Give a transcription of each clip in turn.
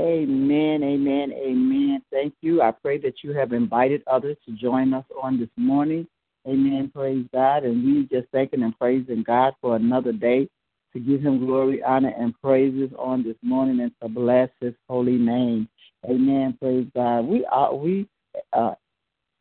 Amen, amen, amen. Thank you. I pray that you have invited others to join us on this morning. Amen. Praise God. And we just thanking and praising God for another day to give him glory, honor, and praises on this morning and to bless his holy name. Amen. Praise God. We are we uh,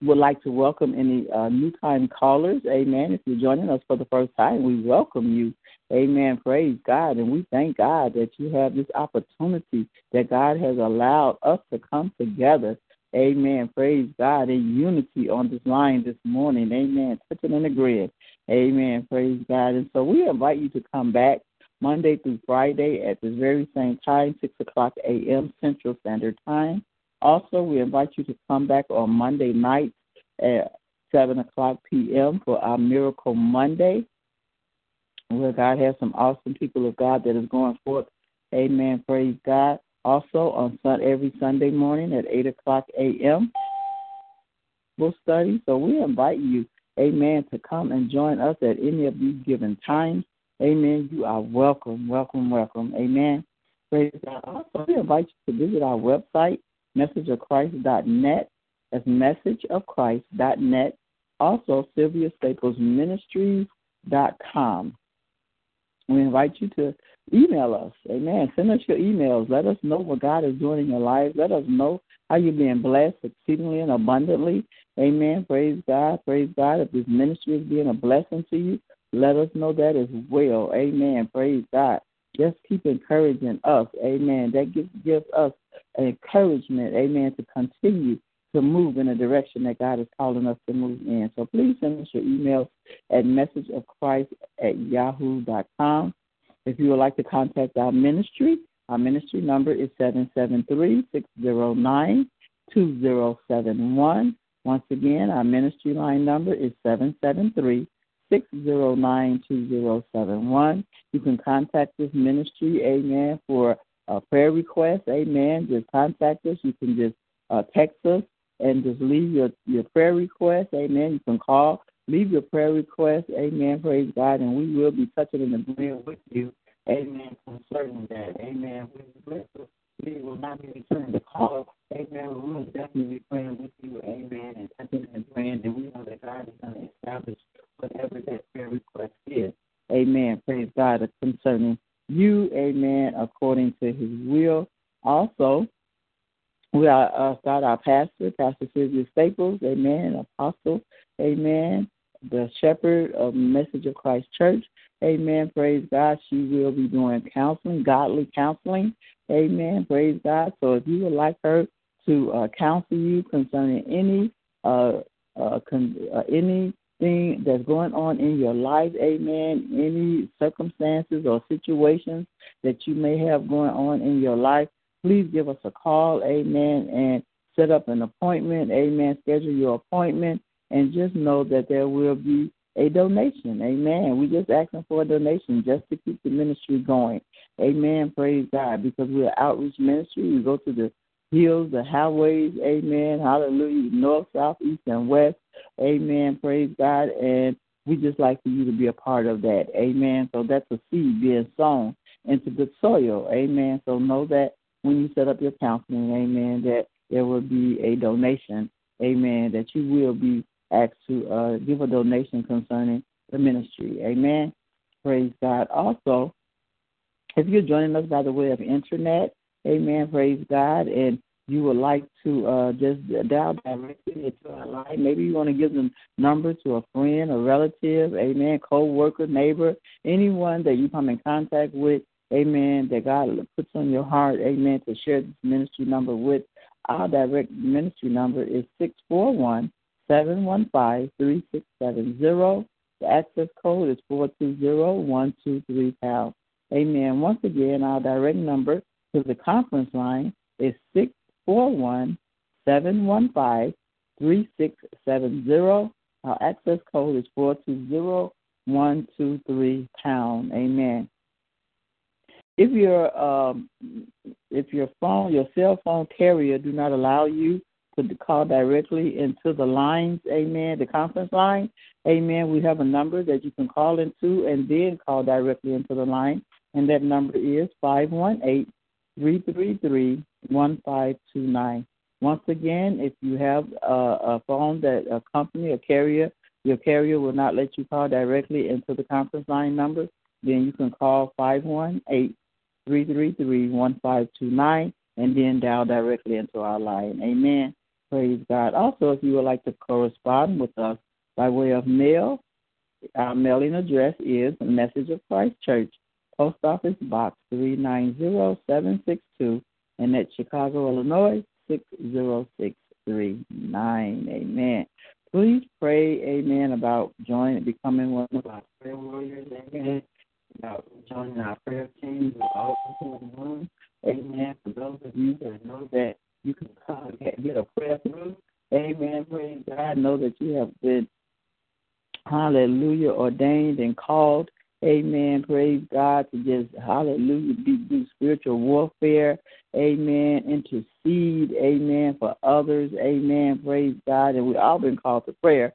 would like to welcome any uh, new time callers. Amen. If you're joining us for the first time, we welcome you. Amen. Praise God. And we thank God that you have this opportunity that God has allowed us to come together. Amen. Praise God in unity on this line this morning. Amen. Touching and agreeing. Amen. Praise God. And so we invite you to come back Monday through Friday at this very same time, 6 o'clock a.m. Central Standard Time. Also, we invite you to come back on Monday night at 7 o'clock p.m. for our Miracle Monday, where God has some awesome people of God that is going forth. Amen. Praise God. Also, on sun, every Sunday morning at 8 o'clock a.m., we'll study. So we invite you, amen, to come and join us at any of these given times. Amen. You are welcome, welcome, welcome. Amen. Praise God. Also, we invite you to visit our website, messageofchrist.net. That's messageofchrist.net. Also, Sylvia Staples Ministries.com. We invite you to email us. Amen. Send us your emails. Let us know what God is doing in your life. Let us know how you're being blessed exceedingly and abundantly. Amen. Praise God. Praise God. If this ministry is being a blessing to you, let us know that as well. Amen. Praise God. Just keep encouraging us. Amen. That gives, gives us encouragement. Amen. To continue to move in the direction that God is calling us to move in. So please send us your emails at messageofchrist at yahoo.com. If you would like to contact our ministry, our ministry number is 773 609 2071. Once again, our ministry line number is 773 609 2071. You can contact this ministry, amen, for a prayer request, amen. Just contact us. You can just uh, text us and just leave your, your prayer request, amen. You can call, leave your prayer request, amen. Praise God, and we will be touching and agreeing with you, amen, concerning that, amen. We, will not be returning the call, amen. We will definitely be praying with you, amen, and touching and praying, and we know that God is going to establish whatever that prayer request is, amen. Praise God, concerning you, amen, according to his will. Also, we uh, our pastor, Pastor Sylvia Staples, amen, apostle, amen, the shepherd of Message of Christ Church, amen, praise God. She will be doing counseling, godly counseling, amen, praise God. So if you would like her to uh, counsel you concerning any uh, uh, con- uh, anything that's going on in your life, amen, any circumstances or situations that you may have going on in your life, please give us a call, amen, and set up an appointment, amen, schedule your appointment, and just know that there will be a donation, amen. We just asking for a donation just to keep the ministry going, amen. Praise God, because we're outreach ministry. We go to the hills, the highways, amen, hallelujah, north, south, east, and west, amen. Praise God, and we just like for you to be a part of that, amen. So that's a seed being sown into good soil, amen. So know that when you set up your counseling, amen, that there will be a donation, amen, that you will be asked to uh, give a donation concerning the ministry, amen. Praise God. Also, if you're joining us by the way of internet, amen, praise God, and you would like to uh, just dial directly into our line, maybe you want to give them number to a friend, a relative, amen, co-worker, neighbor, anyone that you come in contact with, amen, that God puts on your heart, amen, to share this ministry number with. Our direct ministry number is 641 715 3670. The access code is 420123 pound. Amen. Once again, our direct number to the conference line is 641 715 3670. Our access code is 420123 pound. Amen. If your um, if your phone, your cell phone carrier do not allow you to call directly into the lines, amen, the conference line, amen, we have a number that you can call into and then call directly into the line, and that number is 518 333 1529. Once again, if you have a, a phone that a company, a carrier, your carrier will not let you call directly into the conference line number, then you can call 518 333 1529 and then dial directly into our line. Amen. Praise God. Also, if you would like to correspond with us by way of mail, our mailing address is Message of Christ Church, Post Office Box 390762, and at Chicago, Illinois 60639. Amen. Please pray, amen, about joining, becoming one of our prayer warriors. Amen about joining our prayer team with all in the room. Amen. For those of you that know that you can come get a prayer through, amen. Praise God. Know that you have been, hallelujah, ordained and called. Amen. Praise God to just, hallelujah, do spiritual warfare. Amen. Intercede. Amen. For others. Amen. Praise God. And we all been called to prayer.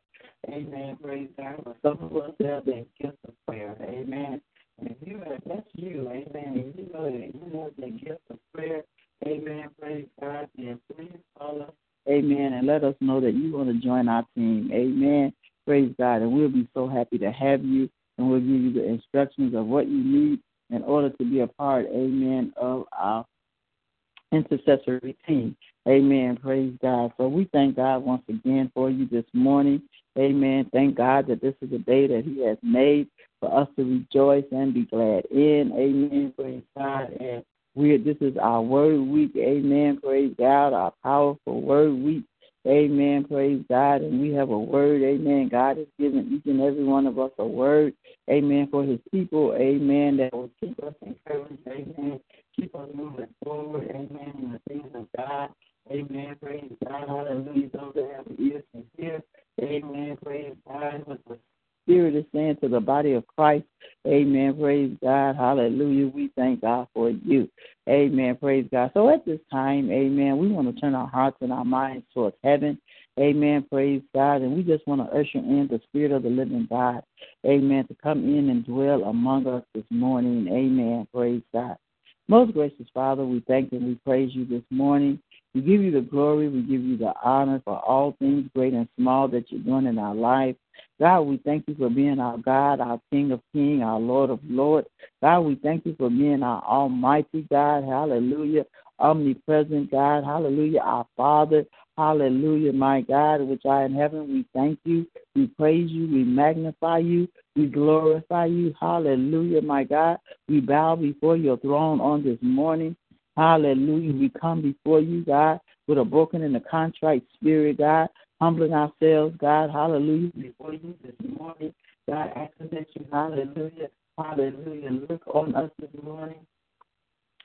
Amen. Praise God. But some of us have been gifts of prayer. Amen. If you have, that's you, amen. If you know that you have the gift of prayer, amen, praise God, then please call us, amen, and let us know that you want to join our team, amen. Praise God, and we'll be so happy to have you, and we'll give you the instructions of what you need in order to be a part, amen, of our intercessory team. Amen. Praise God. So we thank God once again for you this morning. Amen. Thank God that this is a day that He has made for us to rejoice and be glad in. Amen. Praise God. And we this is our word week. Amen. Praise God. Our powerful word week. Amen. Praise God. And we have a word. Amen. God has given each and every one of us a word. Amen. For his people. Amen. That will keep us encouraged. Amen. Keep us moving forward. Amen. In the things of God. Amen. Praise God. Hallelujah. Those that have ears to hear. Amen. Praise God. Spirit is saying to the body of Christ, Amen. Praise God. Hallelujah. We thank God for you. Amen. Praise God. So at this time, Amen, we want to turn our hearts and our minds towards heaven. Amen. Praise God. And we just want to usher in the Spirit of the living God. Amen. To come in and dwell among us this morning. Amen. Praise God. Most gracious Father, we thank and we praise you this morning. We give you the glory. We give you the honor for all things great and small that you're doing in our life. God, we thank you for being our God, our King of Kings, our Lord of Lords. God, we thank you for being our Almighty God. Hallelujah. Omnipresent God. Hallelujah. Our Father. Hallelujah, my God, which are in heaven. We thank you. We praise you. We magnify you. We glorify you. Hallelujah, my God. We bow before your throne on this morning. Hallelujah. We come before you, God, with a broken and a contrite spirit, God, humbling ourselves, God, hallelujah, before you this morning. God, asking that you, hallelujah, hallelujah, look on us this morning.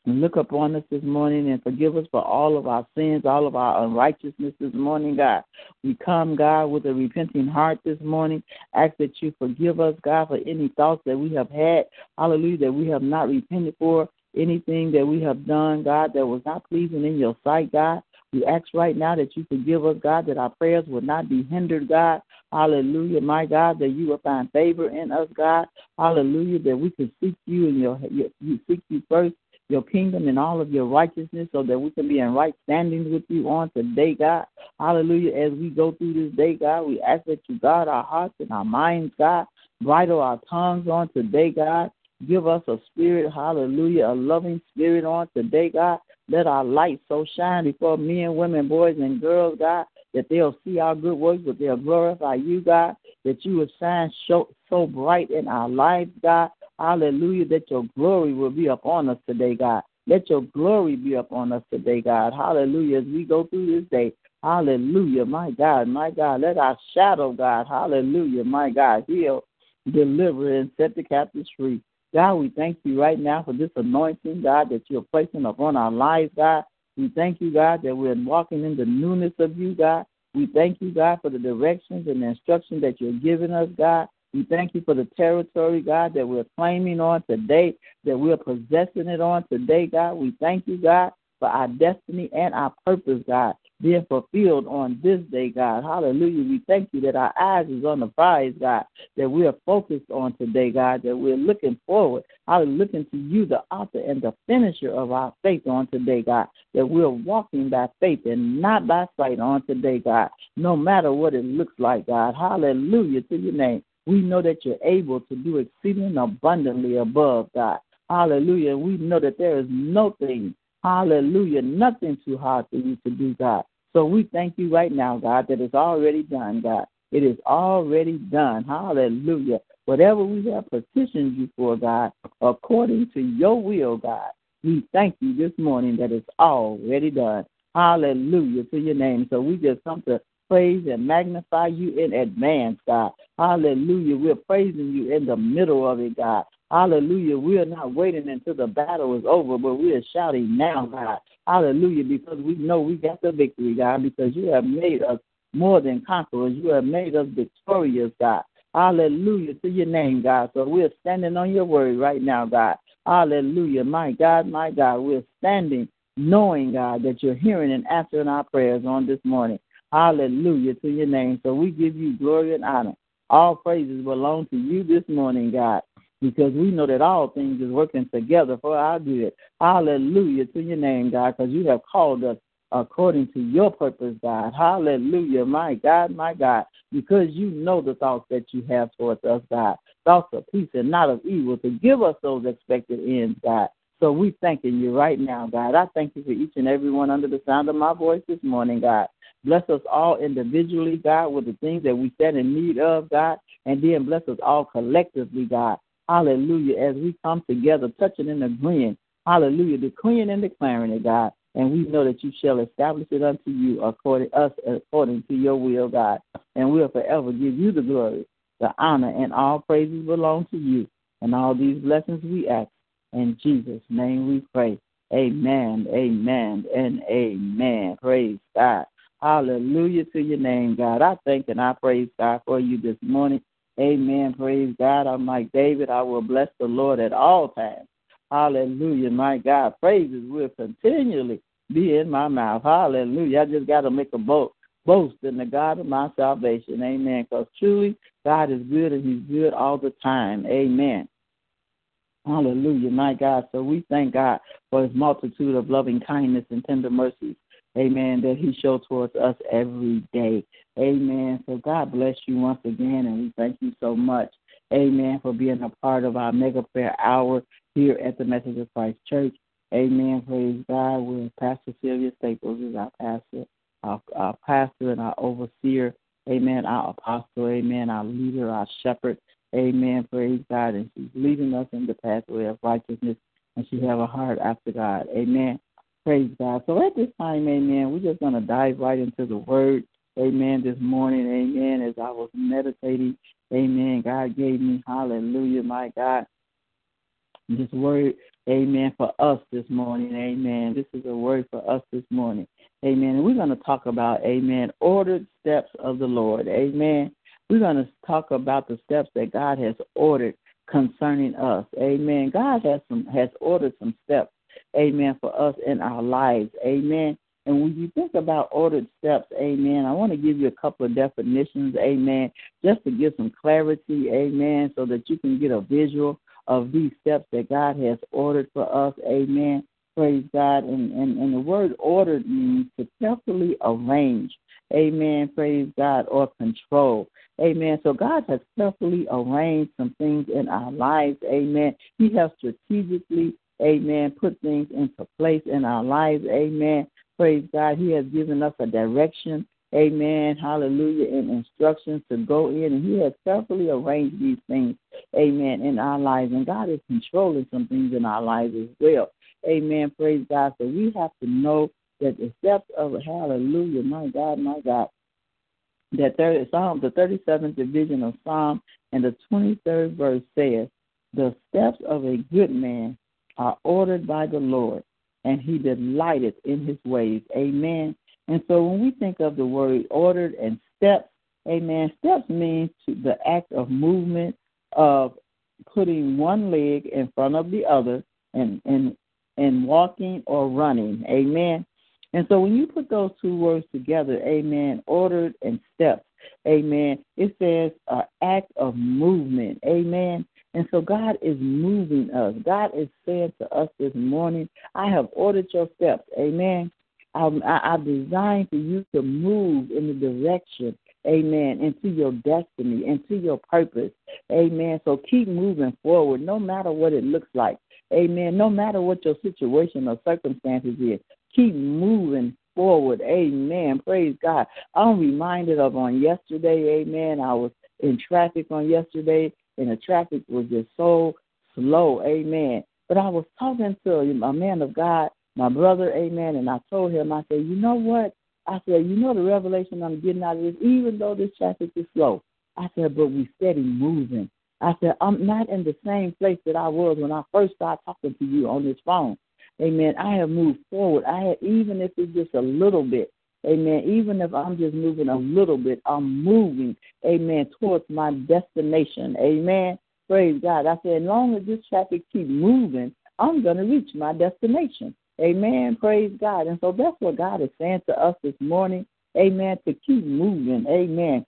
Look upon us this morning and forgive us for all of our sins, all of our unrighteousness this morning, God. We come, God, with a repenting heart this morning. Ask that you forgive us, God, for any thoughts that we have had, hallelujah, that we have not repented for anything that we have done, God, that was not pleasing in your sight, God. We ask right now that you forgive us, God, that our prayers will not be hindered, God. Hallelujah, my God, that you will find favor in us, God. Hallelujah, that we can seek you and your, your you seek you first, your kingdom and all of your righteousness, so that we can be in right standing with you on today, God. Hallelujah. As we go through this day, God, we ask that you guard our hearts and our minds, God. Bridle our tongues on today, God. Give us a spirit, hallelujah, a loving spirit on today, God. Let our light so shine before men, women, boys, and girls, God, that they'll see our good works, but they'll glorify you, God, that you will shine so, so bright in our lives, God. Hallelujah, that your glory will be upon us today, God. Let your glory be upon us today, God. Hallelujah, as we go through this day. Hallelujah, my God, my God. Let our shadow, God, hallelujah, my God, heal, deliver, and set the captives free. God, we thank you right now for this anointing, God, that you're placing upon our lives, God. We thank you, God, that we're walking in the newness of you, God. We thank you, God, for the directions and the instructions that you're giving us, God. We thank you for the territory, God, that we're claiming on today, that we're possessing it on today, God. We thank you, God, for our destiny and our purpose, God, being fulfilled on this day, God. Hallelujah. We thank you that our eyes is on the prize, God, that we are focused on today, God, that we're looking forward. Hallelujah. Looking to you, the author and the finisher of our faith on today, God, that we're walking by faith and not by sight on today, God, no matter what it looks like, God. Hallelujah to your name. We know that you're able to do exceeding abundantly above, God. Hallelujah. We know that there is nothing Hallelujah. Nothing too hard for you to do, God. So we thank you right now, God, that it's already done, God. It is already done. Hallelujah. Whatever we have petitioned you for, God, according to your will, God, we thank you this morning that it's already done. Hallelujah to your name. So we just come to praise and magnify you in advance, God. Hallelujah. We're praising you in the middle of it, God. Hallelujah. We are not waiting until the battle is over, but we are shouting now, God. Hallelujah, because we know we got the victory, God, because you have made us more than conquerors. You have made us victorious, God. Hallelujah to your name, God. So we're standing on your word right now, God. Hallelujah. My God, my God. We're standing knowing, God, that you're hearing and answering our prayers on this morning. Hallelujah to your name. So we give you glory and honor. All praises belong to you this morning, God because we know that all things is working together for our good. Hallelujah to your name, God, because you have called us according to your purpose, God. Hallelujah, my God, my God, because you know the thoughts that you have towards us, God. Thoughts of peace and not of evil to give us those expected ends, God. So we thanking you right now, God. I thank you for each and every one under the sound of my voice this morning, God. Bless us all individually, God, with the things that we stand in need of, God, and then bless us all collectively, God Hallelujah. As we come together, touching and agreeing. Hallelujah. Decreeing and declaring it, God. And we know that you shall establish it unto you according us according to your will, God. And we'll forever give you the glory, the honor, and all praises belong to you. And all these blessings we ask. In Jesus' name we pray. Amen, amen, and amen. Praise God. Hallelujah to your name, God. I thank and I praise God for you this morning. Amen. Praise God. I'm like David. I will bless the Lord at all times. Hallelujah. My God. Praises will continually be in my mouth. Hallelujah. I just got to make a boast, boast in the God of my salvation. Amen. Because truly, God is good and He's good all the time. Amen. Hallelujah, my God. So we thank God for His multitude of loving kindness and tender mercies amen, that he shows towards us every day. Amen. So God bless you once again, and we thank you so much, amen, for being a part of our mega prayer hour here at the Message of Christ Church. Amen. Praise God. We're Pastor Sylvia Staples is our pastor, our, our pastor and our overseer. Amen. Our apostle. Amen. Our leader, our shepherd. Amen. Praise God. And she's leading us in the pathway of righteousness, and she have a heart after God. Amen. Praise God. So at this time, amen, we're just going to dive right into the word, amen, this morning, amen, as I was meditating, amen, God gave me, hallelujah, my God, this word, amen, for us this morning, amen. This is a word for us this morning, amen. And we're going to talk about, amen, ordered steps of the Lord, amen. We're going to talk about the steps that God has ordered concerning us, amen. God has some has ordered some steps amen, for us in our lives, amen. And when you think about ordered steps, amen, I want to give you a couple of definitions, amen, just to give some clarity, amen, so that you can get a visual of these steps that God has ordered for us, amen. Praise God. And, and, and the word ordered means to carefully arrange, amen, praise God, or control. Amen. So God has carefully arranged some things in our lives. Amen. He has strategically amen, put things into place in our lives, amen. Praise God. He has given us a direction, amen, hallelujah, and instructions to go in, and He has carefully arranged these things, amen, in our lives. And God is controlling some things in our lives as well, amen. Praise God. So we have to know that the steps of hallelujah, my God, my God, that there is Psalm, the 37th division of Psalm, and the 23rd verse says, The steps of a good man are ordered by the Lord, and he delighteth in his ways. Amen. And so when we think of the word ordered and steps, amen, steps means the act of movement of putting one leg in front of the other and and and walking or running. Amen. And so when you put those two words together, amen, ordered and steps, amen, it says an act of movement. Amen. And so God is moving us. God is saying to us this morning, I have ordered your steps. Amen. I'm, I, I've designed for you to move in the direction, amen, into your destiny, into your purpose. Amen. So keep moving forward no matter what it looks like. Amen. No matter what your situation or circumstances is, keep moving forward. Amen. Praise God. I'm reminded of on yesterday, amen. I was in traffic on yesterday and the traffic was just so slow. Amen. But I was talking to a man of God, my brother, amen, and I told him, I said, you know what? I said, you know the revelation I'm getting out of this, even though this traffic is slow. I said, but we steady moving. I said, I'm not in the same place that I was when I first started talking to you on this phone. Amen. I have moved forward. I have, even if it's just a little bit. Amen. Even if I'm just moving a little bit, I'm moving, amen, towards my destination. Amen. Praise God. I said, as long as this traffic keep moving, I'm going to reach my destination. Amen. Praise God. And so that's what God is saying to us this morning. Amen. To keep moving. Amen.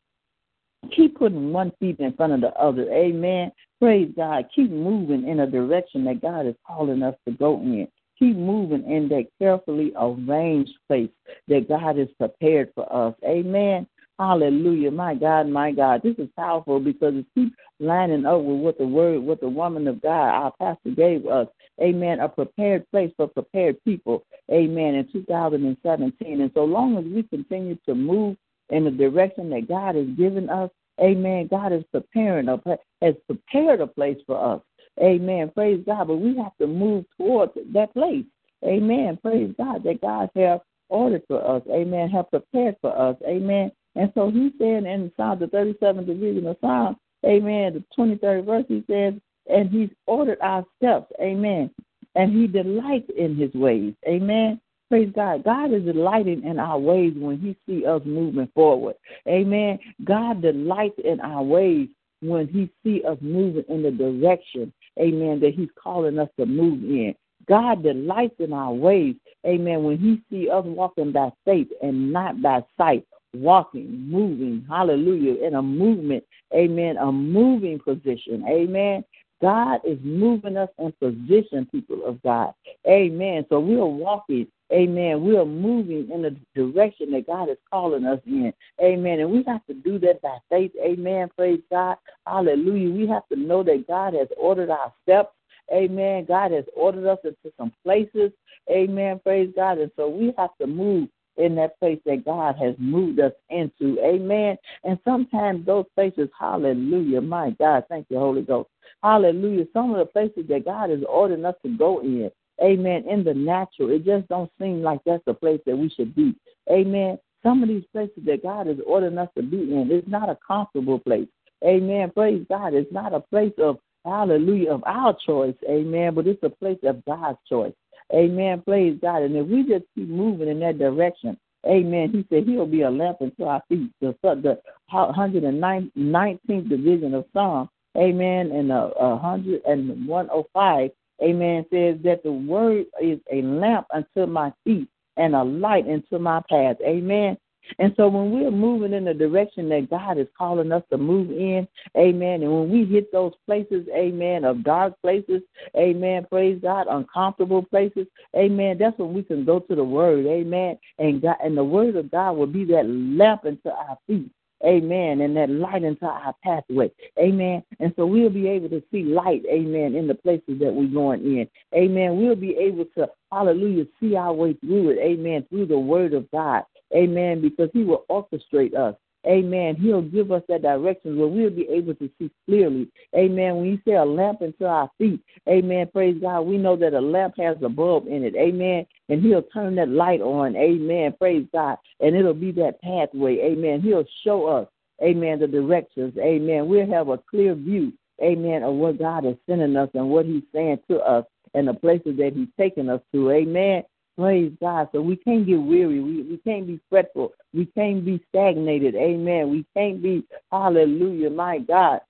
Keep putting one feet in front of the other. Amen. Praise God. Keep moving in a direction that God is calling us to go in keep moving in that carefully arranged place that God has prepared for us. Amen. Hallelujah. My God, my God. This is powerful because it keeps lining up with what the word, what the woman of God, our pastor gave us. Amen. A prepared place for prepared people. Amen. In 2017. And so long as we continue to move in the direction that God has given us, Amen. God is preparing a has prepared a place for us. Amen. Praise God. But we have to move towards that place. Amen. Praise God that God has ordered for us. Amen. Have prepared for us. Amen. And so he said in Psalm, the 37th division of Psalm, Amen, the 23rd verse, he says, and he's ordered our steps. Amen. And he delights in his ways. Amen. Praise God. God is delighting in our ways when he see us moving forward. Amen. God delights in our ways when he see us moving in the direction amen, that he's calling us to move in. God delights in our ways, amen, when he see us walking by faith and not by sight, walking, moving, hallelujah, in a movement, amen, a moving position, amen. God is moving us in position, people of God. Amen. So we are walking, amen. We are moving in the direction that God is calling us in. Amen. And we have to do that by faith. Amen. Praise God. Hallelujah. We have to know that God has ordered our steps. Amen. God has ordered us into some places. Amen. Praise God. And so we have to move in that place that God has moved us into. Amen. And sometimes those places, hallelujah, my God, thank you, Holy Ghost. Hallelujah. Some of the places that God is ordering us to go in, amen, in the natural, it just don't seem like that's the place that we should be. Amen. Some of these places that God is ordering us to be in, it's not a comfortable place. Amen. Praise God. It's not a place of hallelujah of our choice. Amen. But it's a place of God's choice. Amen. Praise God. And if we just keep moving in that direction, Amen. He said he'll be a lamp unto our feet. The, the 119th division of Psalm, Amen, and uh, 105, Amen, says that the word is a lamp unto my feet and a light unto my path. Amen. And so when we're moving in the direction that God is calling us to move in, amen, and when we hit those places, amen, of dark places, amen, praise God, uncomfortable places, amen, that's when we can go to the word, amen, and God and the word of God will be that lamp unto our feet. Amen. And that light into our pathway. Amen. And so we'll be able to see light, amen, in the places that we're going in. Amen. We'll be able to, hallelujah, see our way through it. Amen. Through the word of God. Amen. Because He will orchestrate us. Amen. He'll give us that direction where we'll be able to see clearly. Amen. When you say a lamp into our feet, amen. Praise God. We know that a lamp has a bulb in it. Amen. And he'll turn that light on. Amen. Praise God. And it'll be that pathway. Amen. He'll show us. Amen. The directions. Amen. We'll have a clear view. Amen. Of what God is sending us and what He's saying to us and the places that He's taking us to. Amen. Praise God. So we can't get weary. We, we can't be fretful. We can't be stagnated. Amen. We can't be, hallelujah, my God,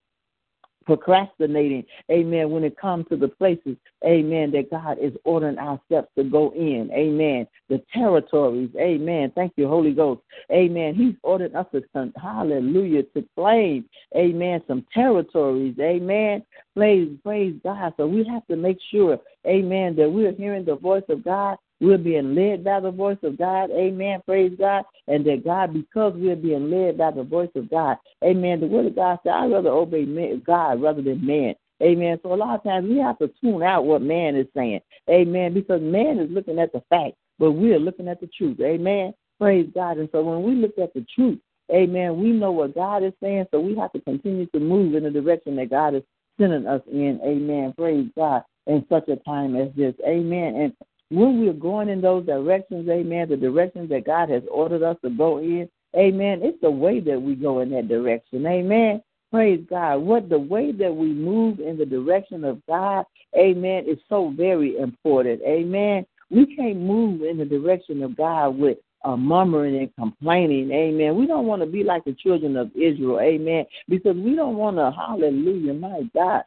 procrastinating, amen, when it comes to the places, amen, that God is ordering our steps to go in, amen, the territories, amen. Thank you, Holy Ghost, amen. He's ordered us to, hallelujah, to claim, amen, some territories, amen. Praise, praise God. So we have to make sure, amen, that we're hearing the voice of God we're being led by the voice of God. Amen. Praise God. And that God, because we're being led by the voice of God, amen. The word of God said, I'd rather obey God rather than man. Amen. So a lot of times we have to tune out what man is saying. Amen. Because man is looking at the fact, but we're looking at the truth. Amen. Praise God. And so when we look at the truth, amen, we know what God is saying, so we have to continue to move in the direction that God is sending us in. Amen. Praise God. In such a time as this. Amen. And when we're going in those directions, amen, the directions that God has ordered us to go in, amen, it's the way that we go in that direction, amen. Praise God. What the way that we move in the direction of God, amen, is so very important, amen. We can't move in the direction of God with uh, murmuring and complaining. Amen. We don't want to be like the children of Israel. Amen. Because we don't want to, hallelujah, my God,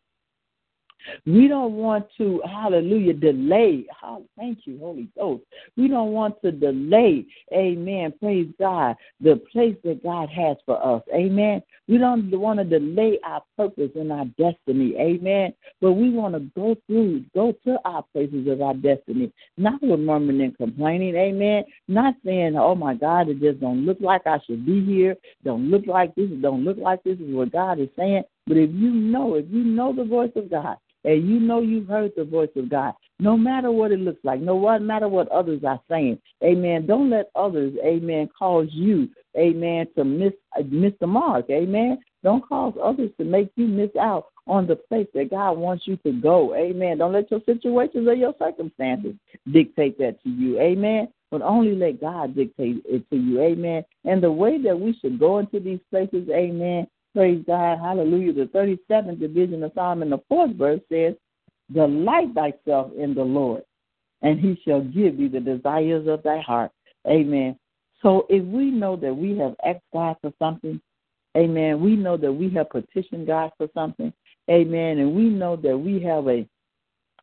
we don't want to, hallelujah, delay. Oh, thank you, Holy Ghost. We don't want to delay, amen, praise God, the place that God has for us. Amen. We don't want to delay our purpose and our destiny. Amen. But we want to go through, go to our places of our destiny, not with murmuring and complaining. Amen. Not saying, oh my God, it just don't look like I should be here. Don't look like this. Don't look like this is what God is saying. But if you know, if you know the voice of God, and you know you've heard the voice of God, no matter what it looks like, no matter what others are saying, amen. Don't let others, amen, cause you, amen, to miss miss the mark, amen. Don't cause others to make you miss out on the place that God wants you to go, amen. Don't let your situations or your circumstances dictate that to you, amen. But only let God dictate it to you, amen. And the way that we should go into these places, amen, Praise God. Hallelujah. The 37th division of Psalm in the fourth verse says, Delight thyself in the Lord, and he shall give thee the desires of thy heart. Amen. So if we know that we have asked God for something, amen, we know that we have petitioned God for something, amen, and we know that we have a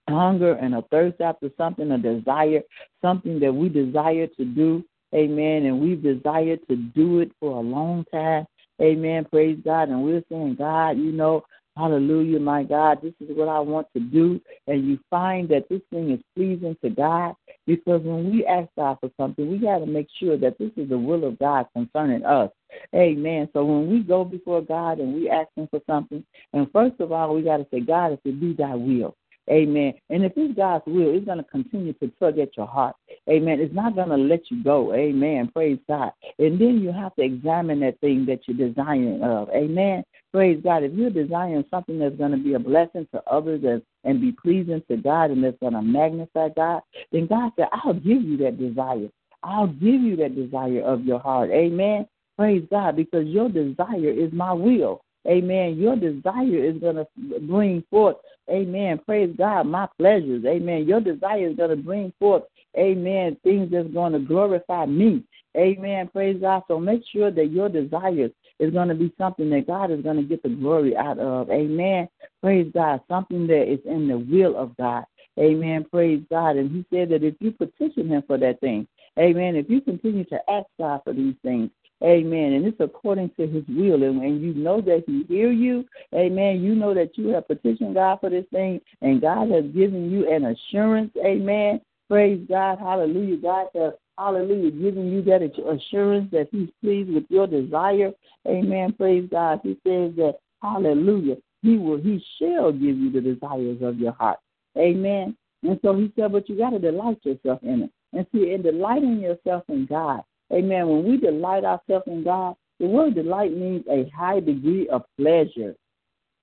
hunger and a thirst after something, a desire, something that we desire to do, amen, and we've desired to do it for a long time, Amen. Praise God. And we're saying, God, you know, hallelujah, my God, this is what I want to do. And you find that this thing is pleasing to God because when we ask God for something, we got to make sure that this is the will of God concerning us. Amen. So when we go before God and we ask Him for something, and first of all, we got to say, God, if it be thy will, Amen. And if it's God's will, it's going to continue to tug at your heart. Amen. It's not going to let you go. Amen. Praise God. And then you have to examine that thing that you're desiring of. Amen. Praise God. If you're desiring something that's going to be a blessing to others and, and be pleasing to God and that's going to magnify God, then God said, I'll give you that desire. I'll give you that desire of your heart. Amen. Praise God, because your desire is my will. Amen. Your desire is going to bring forth, amen. Praise God, my pleasures. Amen. Your desire is going to bring forth, amen, things that's going to glorify me. Amen. Praise God. So make sure that your desires is going to be something that God is going to get the glory out of. Amen. Praise God. Something that is in the will of God. Amen. Praise God. And he said that if you petition him for that thing, amen, if you continue to ask God for these things, Amen. And it's according to his will. And when you know that he hear you, amen, you know that you have petitioned God for this thing and God has given you an assurance, amen. Praise God. Hallelujah. God has, hallelujah, giving you that assurance that he's pleased with your desire. Amen. Praise God. He says that, hallelujah, he will, he shall give you the desires of your heart. Amen. And so he said, but you got to delight yourself in it. And see, in delighting yourself in God, Amen. When we delight ourselves in God, the word delight means a high degree of pleasure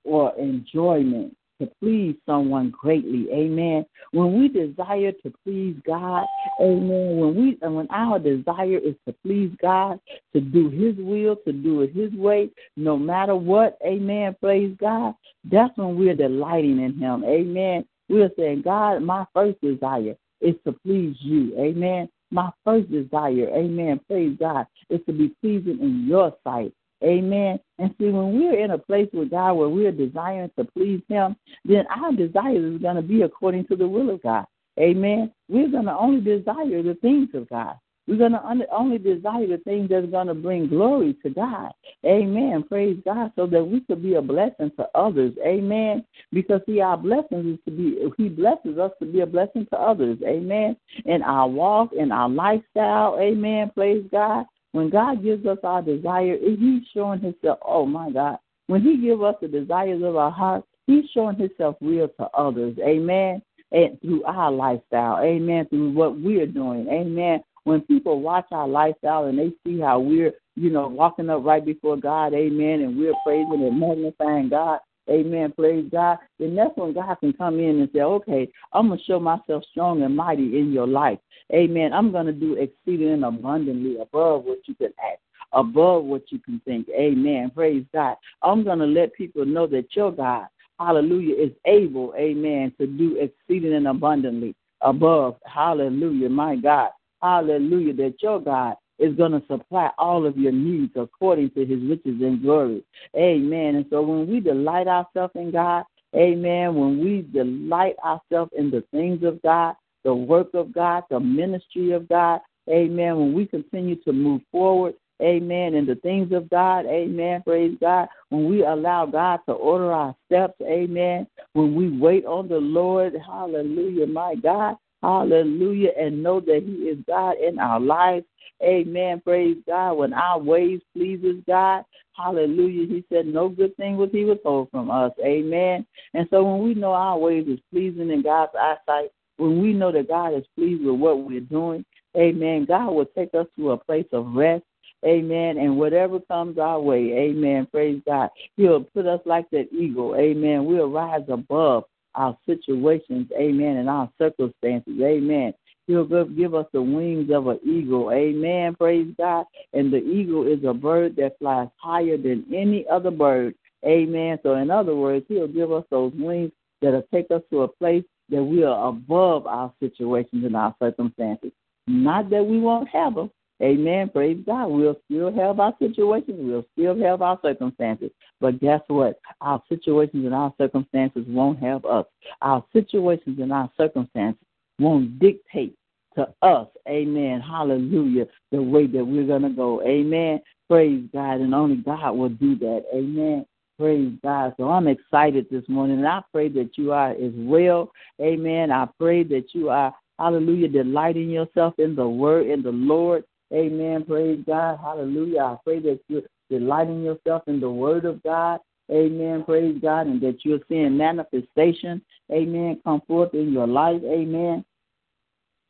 or enjoyment to please someone greatly. Amen. When we desire to please God, amen. When we and when our desire is to please God, to do his will, to do it his way, no matter what, amen. Praise God. That's when we're delighting in him. Amen. We're saying, God, my first desire is to please you. Amen. My first desire, amen, praise God, is to be pleasing in your sight. Amen. And see, when we're in a place with God where we're desiring to please Him, then our desire is going to be according to the will of God. Amen. We're going to only desire the things of God. We're going to only desire the things that's going to bring glory to God. Amen. Praise God. So that we could be a blessing to others. Amen. Because, see, our blessings is to be, He blesses us to be a blessing to others. Amen. In our walk, in our lifestyle. Amen. Praise God. When God gives us our desire, He's showing Himself, oh my God. When He gives us the desires of our heart, He's showing Himself real to others. Amen. And through our lifestyle. Amen. Through what we're doing. Amen when people watch our lifestyle and they see how we're, you know, walking up right before God, amen, and we're praising and magnifying God, amen, praise God, then that's when God can come in and say, okay, I'm going to show myself strong and mighty in your life. Amen. I'm going to do exceeding and abundantly above what you can ask above what you can think. Amen. Praise God. I'm going to let people know that your God, hallelujah, is able, amen, to do exceeding and abundantly above, hallelujah, my God, Hallelujah. That your God is going to supply all of your needs according to his riches and glory. Amen. And so when we delight ourselves in God, amen, when we delight ourselves in the things of God, the work of God, the ministry of God, amen, when we continue to move forward, amen, in the things of God, amen, praise God, when we allow God to order our steps, amen, when we wait on the Lord, hallelujah, my God, Hallelujah. And know that He is God in our lives. Amen. Praise God. When our ways pleases God. Hallelujah. He said, No good thing was he withhold from us. Amen. And so when we know our ways is pleasing in God's eyesight, when we know that God is pleased with what we're doing, amen, God will take us to a place of rest. Amen. And whatever comes our way, amen. Praise God. He'll put us like that eagle. Amen. We'll rise above our situations, amen, and our circumstances, amen. He'll give us the wings of an eagle, amen, praise God. And the eagle is a bird that flies higher than any other bird, amen. So, in other words, he'll give us those wings that'll take us to a place that we are above our situations and our circumstances. Not that we won't have them, Amen. Praise God. We'll still have our situations. We'll still have our circumstances. But guess what? Our situations and our circumstances won't have us. Our situations and our circumstances won't dictate to us. Amen. Hallelujah. The way that we're going to go. Amen. Praise God. And only God will do that. Amen. Praise God. So I'm excited this morning, and I pray that you are as well. Amen. I pray that you are, hallelujah, delighting yourself in the word, in the Lord. Amen. Praise God. Hallelujah. I pray that you're delighting yourself in the Word of God. Amen. Praise God. And that you're seeing manifestation. Amen. Come forth in your life. Amen.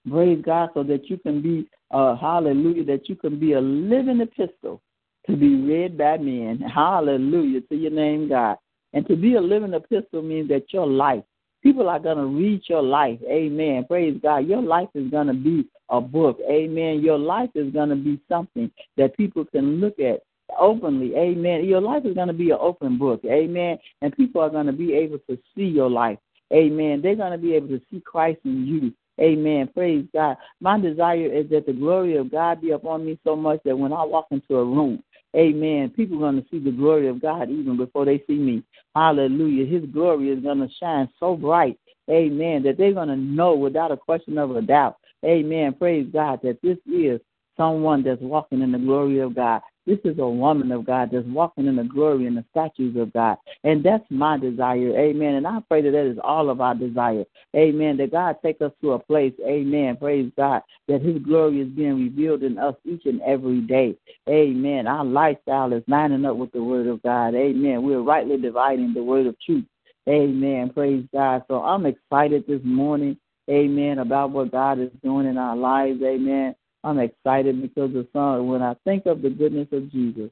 Praise God. So that you can be, uh, hallelujah, that you can be a living epistle to be read by men. Hallelujah to your name, God. And to be a living epistle means that your life People are going to read your life. Amen. Praise God. Your life is going to be a book. Amen. Your life is going to be something that people can look at openly. Amen. Your life is going to be an open book. Amen. And people are going to be able to see your life. Amen. They're going to be able to see Christ in you. Amen. Praise God. My desire is that the glory of God be upon me so much that when I walk into a room, Amen. People are going to see the glory of God even before they see me. Hallelujah. His glory is going to shine so bright. Amen. That they're going to know without a question of a doubt. Amen. Praise God that this is someone that's walking in the glory of God. This is a woman of God that's walking in the glory and the statues of God. And that's my desire. Amen. And I pray that that is all of our desire. Amen. That God take us to a place, amen. Praise God. That his glory is being revealed in us each and every day. Amen. Our lifestyle is lining up with the word of God. Amen. We're rightly dividing the word of truth. Amen. Praise God. So I'm excited this morning. Amen. About what God is doing in our lives. Amen. I'm excited because the song, when I think of the goodness of Jesus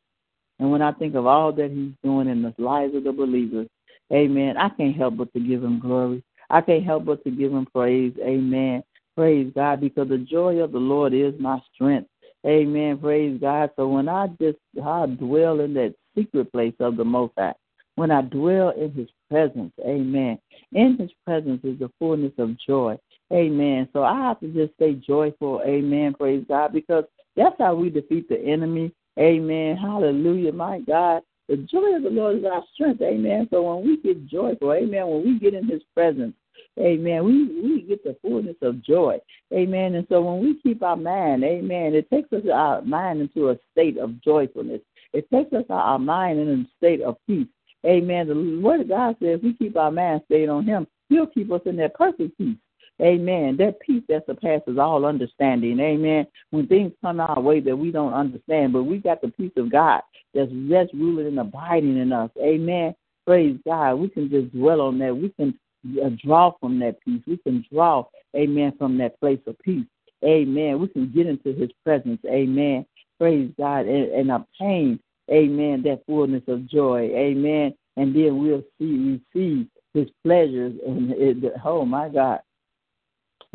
and when I think of all that he's doing in the lives of the believers, amen, I can't help but to give him glory. I can't help but to give him praise. Amen. Praise God because the joy of the Lord is my strength. Amen. Praise God. So when I just I dwell in that secret place of the Most High, when I dwell in His presence, Amen. In His presence is the fullness of joy. Amen. So I have to just stay joyful. Amen. Praise God. Because that's how we defeat the enemy. Amen. Hallelujah. My God. The joy of the Lord is our strength. Amen. So when we get joyful, amen, when we get in his presence, amen, we, we get the fullness of joy. Amen. And so when we keep our mind, amen, it takes us our mind into a state of joyfulness. It takes us our mind in a state of peace. Amen. The word of God says we keep our mind stayed on him, he'll keep us in that perfect peace. Amen. That peace that surpasses all understanding. Amen. When things come our way that we don't understand, but we got the peace of God that's ruling and abiding in us. Amen. Praise God. We can just dwell on that. We can uh, draw from that peace. We can draw, amen, from that place of peace. Amen. We can get into his presence. Amen. Praise God and, and obtain, amen, that fullness of joy. Amen. And then we'll see, receive his pleasures and it, oh my God,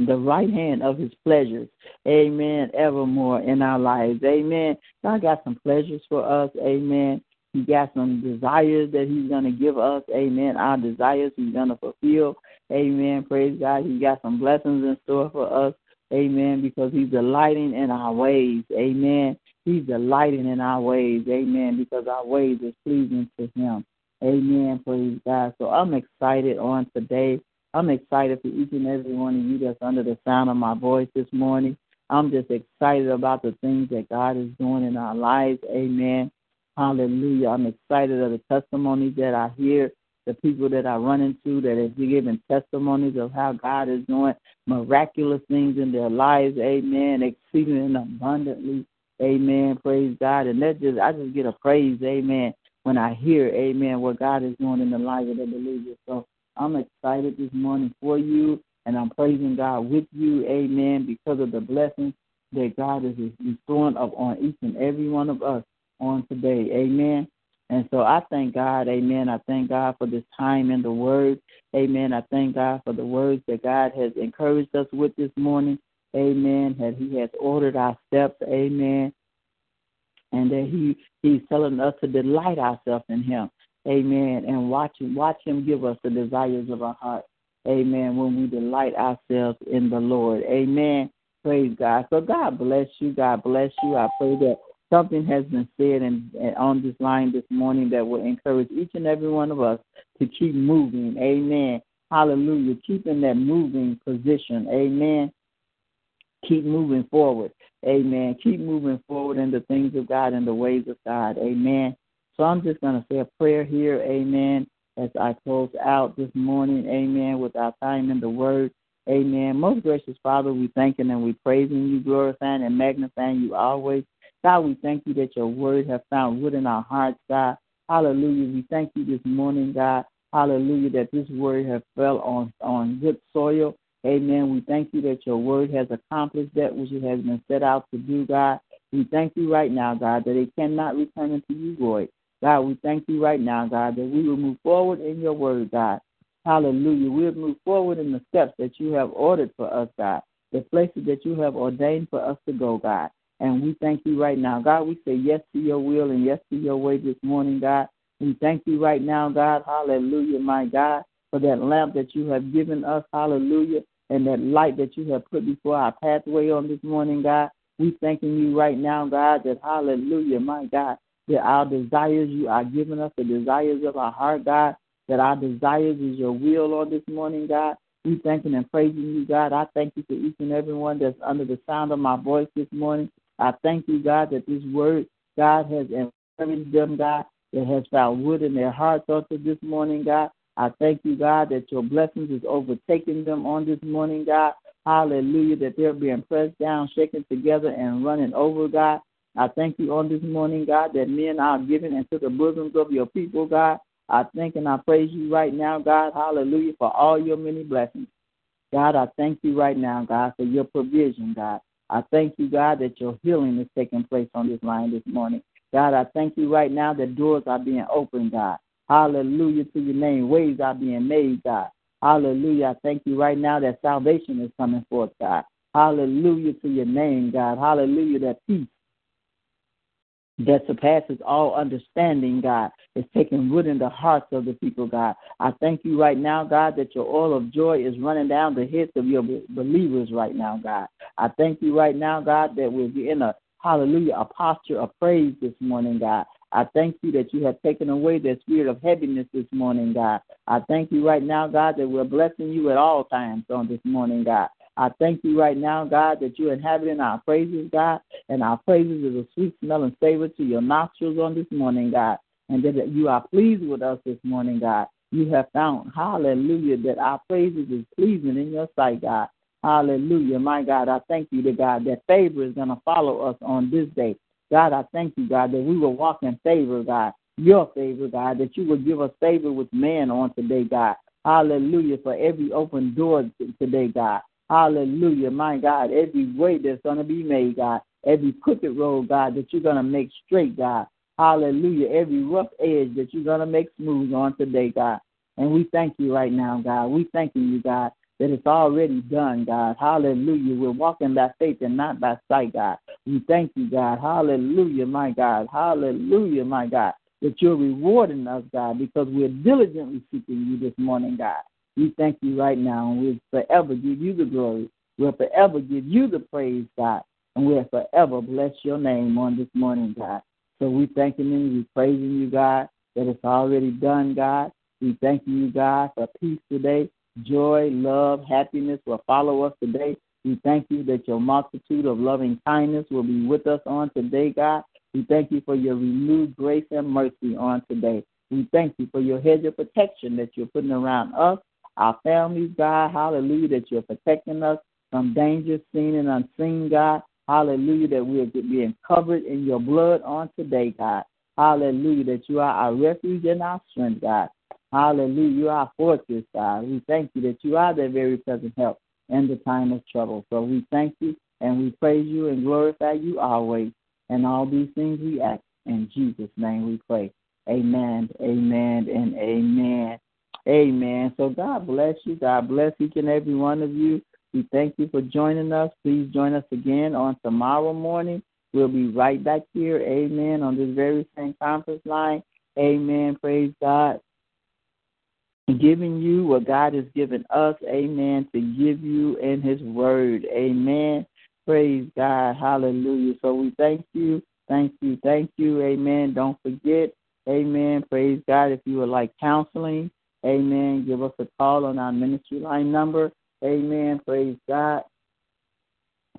the right hand of his pleasures. Amen. Evermore in our lives. Amen. God got some pleasures for us. Amen. He got some desires that he's going to give us. Amen. Our desires he's going to fulfill. Amen. Praise God. He got some blessings in store for us. Amen. Because he's delighting in our ways. Amen. He's delighting in our ways. Amen. Because our ways is pleasing to him. Amen. Praise God. So I'm excited on today. I'm excited for each and every one of you that's under the sound of my voice this morning. I'm just excited about the things that God is doing in our lives. Amen. Hallelujah. I'm excited of the testimonies that I hear, the people that I run into that are giving testimonies of how God is doing miraculous things in their lives. Amen. Exceeding and abundantly. Amen. Praise God. And that just I just get a praise, amen, when I hear, amen, what God is doing in the lives of the believers. So I'm excited this morning for you, and I'm praising God with you, amen, because of the blessings that God is bestowing on each and every one of us on today, amen. And so I thank God, amen. I thank God for this time in the Word, amen. I thank God for the words that God has encouraged us with this morning, amen. That He has ordered our steps, amen. And that He He's telling us to delight ourselves in Him. Amen. And watch him, watch him give us the desires of our heart. Amen. When we delight ourselves in the Lord. Amen. Praise God. So God bless you. God bless you. I pray that something has been said and, and on this line this morning that will encourage each and every one of us to keep moving. Amen. Hallelujah. Keep in that moving position. Amen. Keep moving forward. Amen. Keep moving forward in the things of God and the ways of God. Amen. So I'm just going to say a prayer here, amen, as I close out this morning, amen, with our time in the Word. Amen. Most gracious Father, we thank you and we praising you, glorifying and magnifying you always. God, we thank you that your word has found root in our hearts, God. Hallelujah. We thank you this morning, God. Hallelujah, that this word has fell on, on good soil. Amen. We thank you that your word has accomplished that which it has been set out to do, God. We thank you right now, God, that it cannot return unto you void. God, we thank you right now, God, that we will move forward in your word, God. Hallelujah. We'll move forward in the steps that you have ordered for us, God, the places that you have ordained for us to go, God. And we thank you right now. God, we say yes to your will and yes to your way this morning, God. We thank you right now, God. Hallelujah, my God, for that lamp that you have given us. Hallelujah. And that light that you have put before our pathway on this morning, God. We thanking you right now, God, that hallelujah, my God, that our desires, you are giving us the desires of our heart, God, that our desires is your will on this morning, God. We thanking and praising you, God. I thank you for each and every one that's under the sound of my voice this morning. I thank you, God, that this word, God, has encouraged them, God, that has found wood in their hearts unto this morning, God. I thank you, God, that your blessings is overtaking them on this morning, God. Hallelujah, that they're being pressed down, shaken together, and running over, God. I thank you on this morning, God, that men are given into the bosoms of your people, God. I thank and I praise you right now, God. Hallelujah, for all your many blessings. God, I thank you right now, God, for your provision, God. I thank you, God, that your healing is taking place on this line this morning. God, I thank you right now that doors are being opened, God. Hallelujah to your name. Ways are being made, God. Hallelujah. I thank you right now that salvation is coming forth, God. Hallelujah to your name, God. Hallelujah. That peace that surpasses all understanding, God, is taking root in the hearts of the people, God. I thank you right now, God, that your oil of joy is running down the heads of your believers right now, God. I thank you right now, God, that we're in a hallelujah, a posture of praise this morning, God. I thank you that you have taken away the spirit of heaviness this morning, God. I thank you right now, God, that we're blessing you at all times on this morning, God. I thank you right now, God, that you're inhabiting our praises, God, and our praises is a sweet smelling savor to your nostrils on this morning, God, and that you are pleased with us this morning, God. You have found, hallelujah, that our praises is pleasing in your sight, God. Hallelujah. My God, I thank you to God that favor is going to follow us on this day. God, I thank you, God, that we will walk in favor, God, your favor, God, that you will give us favor with man on today, God. Hallelujah. For every open door today, God. Hallelujah, my God. Every way that's going to be made, God. Every crooked road, God, that you're going to make straight, God. Hallelujah. Every rough edge that you're going to make smooth on today, God. And we thank you right now, God. We thanking you, God, that it's already done, God. Hallelujah. We're walking by faith and not by sight, God. We thank you, God. Hallelujah, my God. Hallelujah, my God. That you're rewarding us, God, because we're diligently seeking you this morning, God. We thank you right now, and we'll forever give you the glory. We'll forever give you the praise, God, and we'll forever bless your name on this morning, God. So we thanking you, we praising you, God, that it's already done, God. We thank you, God, for peace today. Joy, love, happiness will follow us today. We thank you that your multitude of loving kindness will be with us on today, God. We thank you for your renewed grace and mercy on today. We thank you for your hedge of protection that you're putting around us our families, God. Hallelujah, that you're protecting us from danger seen and unseen, God. Hallelujah, that we're being covered in your blood on today, God. Hallelujah, that you are our refuge and our strength, God. Hallelujah, you are our fortress, God. We thank you that you are their very present help in the time of trouble. So we thank you and we praise you and glorify you always. And all these things we ask. In Jesus' name we pray. Amen, amen, and amen. Amen. So God bless you. God bless each and every one of you. We thank you for joining us. Please join us again on tomorrow morning. We'll be right back here. Amen. On this very same conference line. Amen. Praise God. Giving you what God has given us. Amen. To give you in His Word. Amen. Praise God. Hallelujah. So we thank you. Thank you. Thank you. Amen. Don't forget. Amen. Praise God. If you would like counseling, Amen. Give us a call on our ministry line number. Amen. Praise God.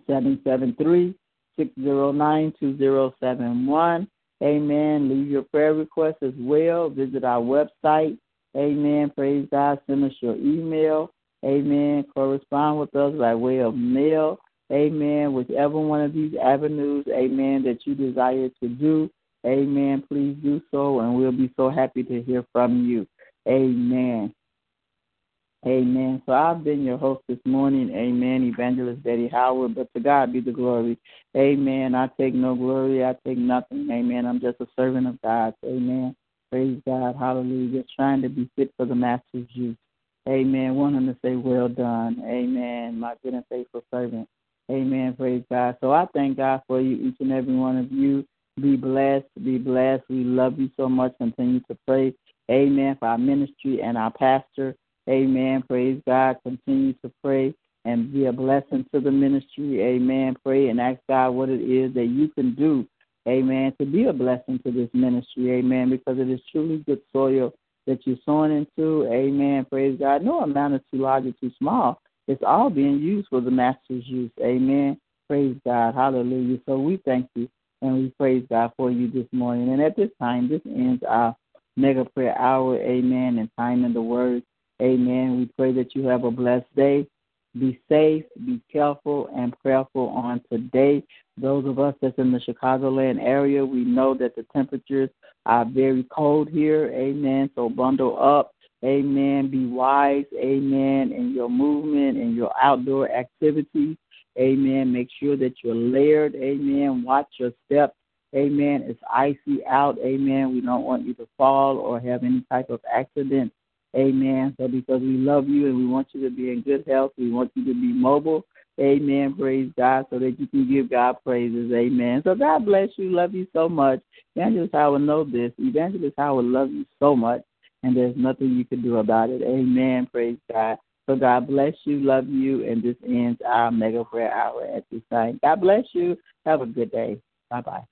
773 609 2071. Amen. Leave your prayer requests as well. Visit our website. Amen. Praise God. Send us your email. Amen. Correspond with us by way of mail. Amen. Whichever one of these avenues, amen, that you desire to do. Amen. Please do so, and we'll be so happy to hear from you. Amen. Amen. So I've been your host this morning. Amen. Evangelist Betty Howard. But to God be the glory. Amen. I take no glory. I take nothing. Amen. I'm just a servant of God. Amen. Praise God. Hallelujah. Just trying to be fit for the master's use. Amen. Want him to say, Well done. Amen. My good and faithful servant. Amen. Praise God. So I thank God for you, each and every one of you. Be blessed. Be blessed. We love you so much. Continue to pray Amen. For our ministry and our pastor. Amen. Praise God. Continue to pray and be a blessing to the ministry. Amen. Pray and ask God what it is that you can do. Amen. To be a blessing to this ministry. Amen. Because it is truly good soil that you're sowing into. Amen. Praise God. No amount is too large or too small. It's all being used for the master's use. Amen. Praise God. Hallelujah. So we thank you and we praise God for you this morning. And at this time, this ends our mega prayer hour. Amen. And time in the word. Amen. We pray that you have a blessed day. Be safe, be careful, and prayerful on today. Those of us that's in the Chicagoland area, we know that the temperatures are very cold here. Amen. So bundle up. Amen. Be wise. Amen. In your movement and your outdoor activities. Amen. Make sure that you're layered. Amen. Watch your steps. Amen. It's icy out. Amen. We don't want you to fall or have any type of accident. Amen. So because we love you and we want you to be in good health, we want you to be mobile. Amen. Praise God, so that you can give God praises. Amen. So God bless you. Love you so much. Evangelist Howard know this. Evangelist Howard loves you so much, and there's nothing you can do about it. Amen. Praise God. So God bless you, love you, and this ends our mega prayer hour at this time. God bless you. Have a good day. Bye bye.